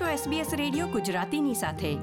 છો SBS radio ગુજરાતીની સાથે.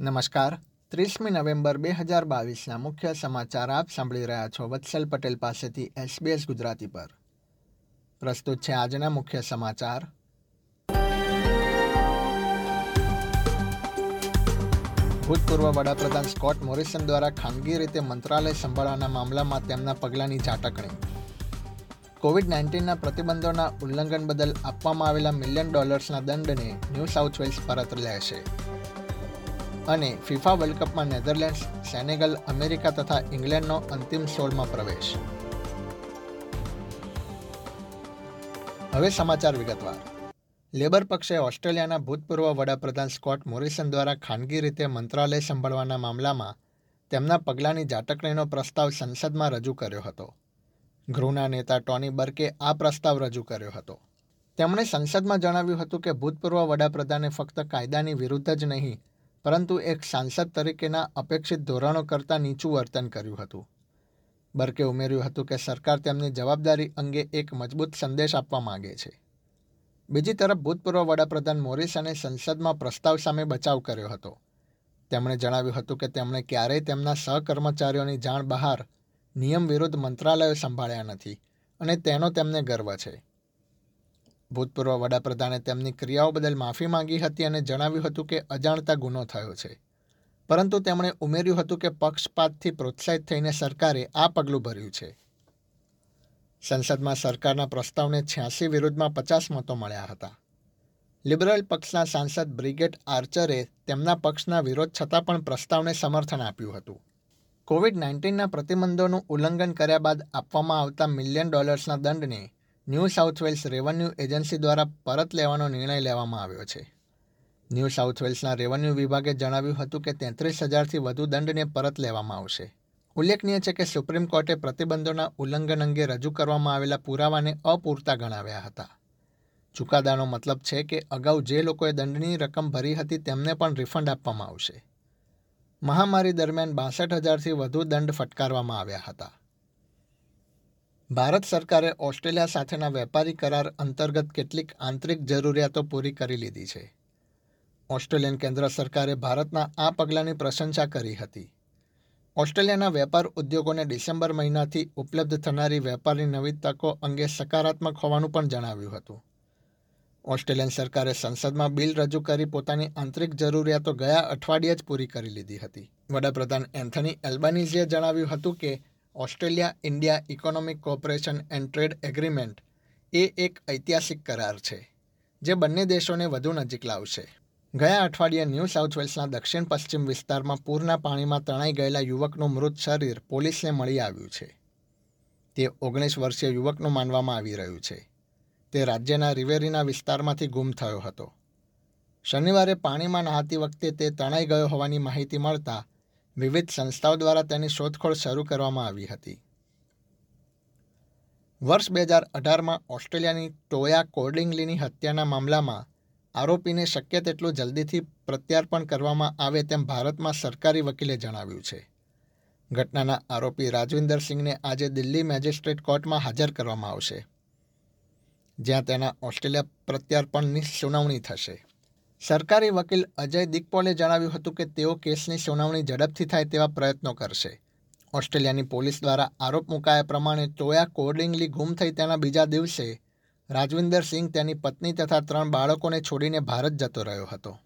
નમસ્કાર. ત્રીસમી નવેમ્બર બે હજાર બાવીસના મુખ્ય સમાચાર આપ સાંભળી રહ્યા છો વત્સલ પટેલ પાસેથી એસબીએસ ગુજરાતી પર. પ્રસ્તુત છે આજના મુખ્ય સમાચાર. ભૂતપૂર્વ વડાપ્રધાન સ્કોટ મોરિસન દ્વારા ખાનગી રીતે મંત્રાલય સંભાળવાના મામલામાં તેમના પગલાંની ઝાટકણી. કોવિડ નાઇન્ટીનના પ્રતિબંધોના ઉલ્લંઘન બદલ આપવામાં આવેલા મિલિયન ડોલર્સના દંડને ન્યૂ સાઉથ વેલ્સ પરત લેશે અને ફિફા વર્લ્ડ કપમાં નેધરલેન્ડ્સ, સેનેગલ, અમેરિકા તથા ઇંગ્લેન્ડનો અંતિમ સોળમાં પ્રવેશ. હવે સમાચાર વિગતવાર. લેબર પક્ષે ઓસ્ટ્રેલિયાના ભૂતપૂર્વ વડાપ્રધાન સ્કોટ મોરિસન દ્વારા ખાનગી રીતે મંત્રાલય સંભાળવાના મામલામાં તેમના પગલાંની ઝાટકણીનો પ્રસ્તાવ સંસદમાં રજૂ કર્યો હતો. ગૃહના નેતા ટોની બર્કે આ પ્રસ્તાવ રજૂ કર્યો હતો. તેમણે સંસદમાં જણાવ્યું હતું કે ભૂતપૂર્વ વડાપ્રધાને ફક્ત કાયદાની વિરુદ્ધ જ નહીં, પરંતુ એક સાંસદ તરીકેના અપેક્ષિત ધોરણો કરતાં નીચું વર્તન કર્યું હતું. બર્કે ઉમેર્યું હતું કે સરકાર તેમની જવાબદારી અંગે એક મજબૂત સંદેશ આપવા માંગે છે. બીજી તરફ, ભૂતપૂર્વ વડાપ્રધાન મોરિસને સંસદમાં પ્રસ્તાવ સામે બચાવ કર્યો હતો. તેમણે જણાવ્યું હતું કે તેમણે ક્યારેય તેમના સહકર્મચારીઓની જાણ બહાર નિયમ વિરુદ્ધ મંત્રાલયો સંભાળ્યા નથી અને તેનો તેમને ગર્વ છે. ભૂતપૂર્વ વડાપ્રધાને તેમની ક્રિયાઓ બદલ માફી માંગી હતી અને જણાવ્યું હતું કે અજાણતા ગુનો થયો છે. પરંતુ તેમણે ઉમેર્યું હતું કે પક્ષપાતથી પ્રોત્સાહિત થઈને સરકારે આ પગલું ભર્યું છે. સંસદમાં સરકારના પ્રસ્તાવને છ્યાસી વિરુદ્ધમાં પચાસ મતો મળ્યા હતા. લિબરલ પક્ષના સાંસદ બ્રિગેટ આર્ચરે તેમના પક્ષના વિરોધ છતાં પણ પ્રસ્તાવને સમર્થન આપ્યું હતું. કોવિડ નાઇન્ટીનના પ્રતિબંધોનું ઉલ્લંઘન કર્યા બાદ આપવામાં આવતા મિલિયન ડોલર્સના દંડને New South Wales revenue agency દ્વારા પરત લેવાનો નિર્ણય લેવામાં આવ્યો છે. ન્યૂ સાઉથ વેલ્સના રેવન્યુ વિભાગે જણાવ્યું હતું કે તેત્રીસ હજારથી વધુ દંડને પરત લેવામાં આવશે. ઉલ્લેખનીય છે કે સુપ્રીમ કોર્ટે પ્રતિબંધોના ઉલ્લંઘન અંગે રજૂ કરવામાં આવેલા પુરાવાને અપૂરતા ગણાવ્યા હતા. ચુકાદાનો મતલબ છે કે અગાઉ જે લોકોએ દંડની રકમ ભરી હતી તેમને પણ રિફંડ આપવામાં આવશે. મહામારી દરમિયાન બાસઠ હજારથી વધુ દંડ ફટકારવામાં આવ્યા હતા. ભારત સરકારે ઓસ્ટ્રેલિયા સાથેના વેપારી કરાર અંતર્ગત કેટલીક આંતરિક જરૂરિયાતો પૂરી કરી લીધી છે. ઓસ્ટ્રેલિયન કેન્દ્ર સરકારે ભારતના આ પગલાંની પ્રશંસા કરી હતી. ઓસ્ટ્રેલિયાના વેપાર ઉદ્યોગોને ડિસેમ્બર મહિનાથી ઉપલબ્ધ થનારી વેપારની નવી તકો અંગે સકારાત્મક હોવાનું પણ જણાવ્યું હતું. ઓસ્ટ્રેલિયન સરકારે સંસદમાં બિલ રજૂ કરી પોતાની આંતરિક જરૂરિયાતો ગયા અઠવાડિયે જ પૂરી કરી લીધી હતી. વડાપ્રધાન એન્થની એલ્બાનીઝીએ જણાવ્યું હતું કે, Australia India economic cooperation and trade agreement એ એક ઐતિહાસિક કરાર છે, જે બંને દેશોને વધુ નજીક લાવશે. ગયા અઠવાડિયે ન્યૂ સાઉથ વેલ્સના દક્ષિણ પશ્ચિમ વિસ્તારમાં પૂરના પાણીમાં તણાઈ ગયેલા યુવકનું મૃત શરીર પોલીસને મળી આવ્યું છે. તે ઓગણીસ વર્ષીય યુવકનું માનવામાં આવી રહ્યું છે. તે રાજ્યના રિવેરીના વિસ્તારમાંથી ગુમ થયો હતો. શનિવારે પાણીમાં નહાતી વખતે તે તણાઈ ગયો હોવાની માહિતી મળતા વિવિધ સંસ્થાઓ દ્વારા તેની શોધખોળ શરૂ કરવામાં આવી હતી. વર્ષ બે હજાર અઢારમાં ઓસ્ટ્રેલિયાની ટોયા કોર્ડિંગલીની હત્યાના મામલામાં આરોપીને શક્ય તેટલું જલ્દીથી પ્રત્યાર્પણ કરવામાં આવે તેમ ભારતમાં સરકારી વકીલે જણાવ્યું છે. ઘટનાના આરોપી રાજવિન્દર સિંહને આજે દિલ્હી મેજિસ્ટ્રેટ કોર્ટમાં હાજર કરવામાં આવશે. જ્યાં તેના ઓસ્ટ્રેલિયા પ્રત્યાર્પણની સુનાવણી થશે. સરકારી વકીલ અજય દિગ્પોલે જણાવ્યું હતું કે તેઓ કેસની સુનાવણી ઝડપથી થાય તેવા પ્રયત્નો કરશે. ઓસ્ટ્રેલિયાની પોલીસ દ્વારા આરોપ મુકાયા પ્રમાણે ટોયા કોર્ડિંગલી ગુમ થઈ તેના બીજા દિવસે રાજવિન્દર સિંહ તેની પત્ની તથા ત્રણ બાળકોને છોડીને ભારત જતો રહ્યો હતો.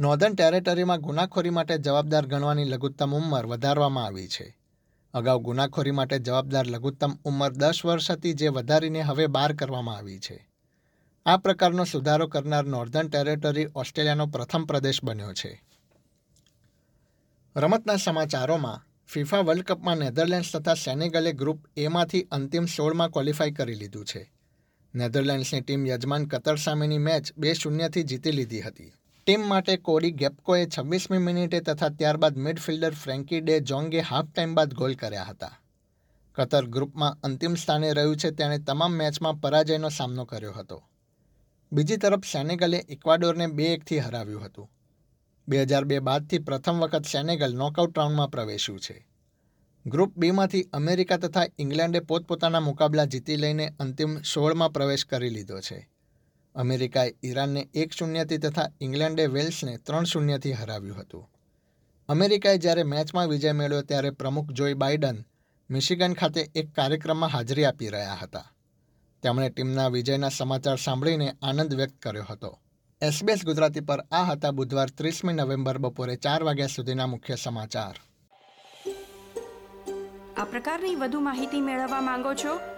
નોર્ધન ટેરેટરીમાં ગુનાખોરી માટે જવાબદાર ગણવાની લઘુત્તમ ઉંમર વધારવામાં આવી છે. અગાઉ ગુનાખોરી માટે જવાબદાર લઘુત્તમ ઉંમર દસ વર્ષ હતી જે વધારીને હવે બાર કરવામાં આવી છે. આ પ્રકારનો સુધારો કરનાર નોર્ધન ટેરેટરી ઓસ્ટ્રેલિયાનો પ્રથમ પ્રદેશ બન્યો છે. રમતના સમાચારોમાં ફિફા વર્લ્ડ કપમાં નેધરલેન્ડ્સ તથા સેનેગલે ગ્રુપ એમાંથી અંતિમ સોળમાં ક્વોલિફાય કરી લીધું છે. નેધરલેન્ડ્સની ટીમ યજમાન કતર સામેની મેચ બે શૂન્યથી જીતી લીધી હતી. ટીમ માટે કોડી ગેપકોએ છવ્વીસમી મિનિટે તથા ત્યારબાદ મિડફિલ્ડર ફ્રેન્કી ડે જોંગે હાફ ટાઈમ બાદ ગોલ કર્યા હતા. કતર ગ્રુપમાં અંતિમ સ્થાને રહ્યું છે તેણે તમામ મેચમાં પરાજયનો સામનો કર્યો હતો. બીજી તરફ સેનેગલે ઇક્વાડોરને બે એકથી હરાવ્યું હતું. બે હજાર બે બાદથી પ્રથમ વખત સેનેગલ નોકઆઉટ રાઉન્ડમાં પ્રવેશ્યું છે. ગ્રુપ બીમાંથી અમેરિકા તથા ઇંગ્લેન્ડે પોતપોતાના મુકાબલા જીતી લઈને અંતિમ સોળમાં પ્રવેશ કરી લીધો છે. અમેરિકાએ ઈરાનને એક શૂન્યથી તથા ઇંગ્લેન્ડે વેલ્સને ત્રણ શૂન્યથી હરાવ્યું હતું. અમેરિકાએ જ્યારે મેચમાં વિજય મેળવ્યો ત્યારે પ્રમુખ જોઈ બાઇડન મિશિગન ખાતે એક કાર્યક્રમમાં હાજરી આપી રહ્યા હતા. તેમણે ટીમના વિજયના સમાચાર સાંભળીને આનંદ વ્યક્ત કર્યો હતો. એસબીએસ ગુજરાતી પર આ હતા બુધવાર ત્રીસમી નવેમ્બર બપોરે ચાર વાગ્યા સુધીના મુખ્ય સમાચાર. આ પ્રકારની વધુ માહિતી મેળવવા માંગો છો?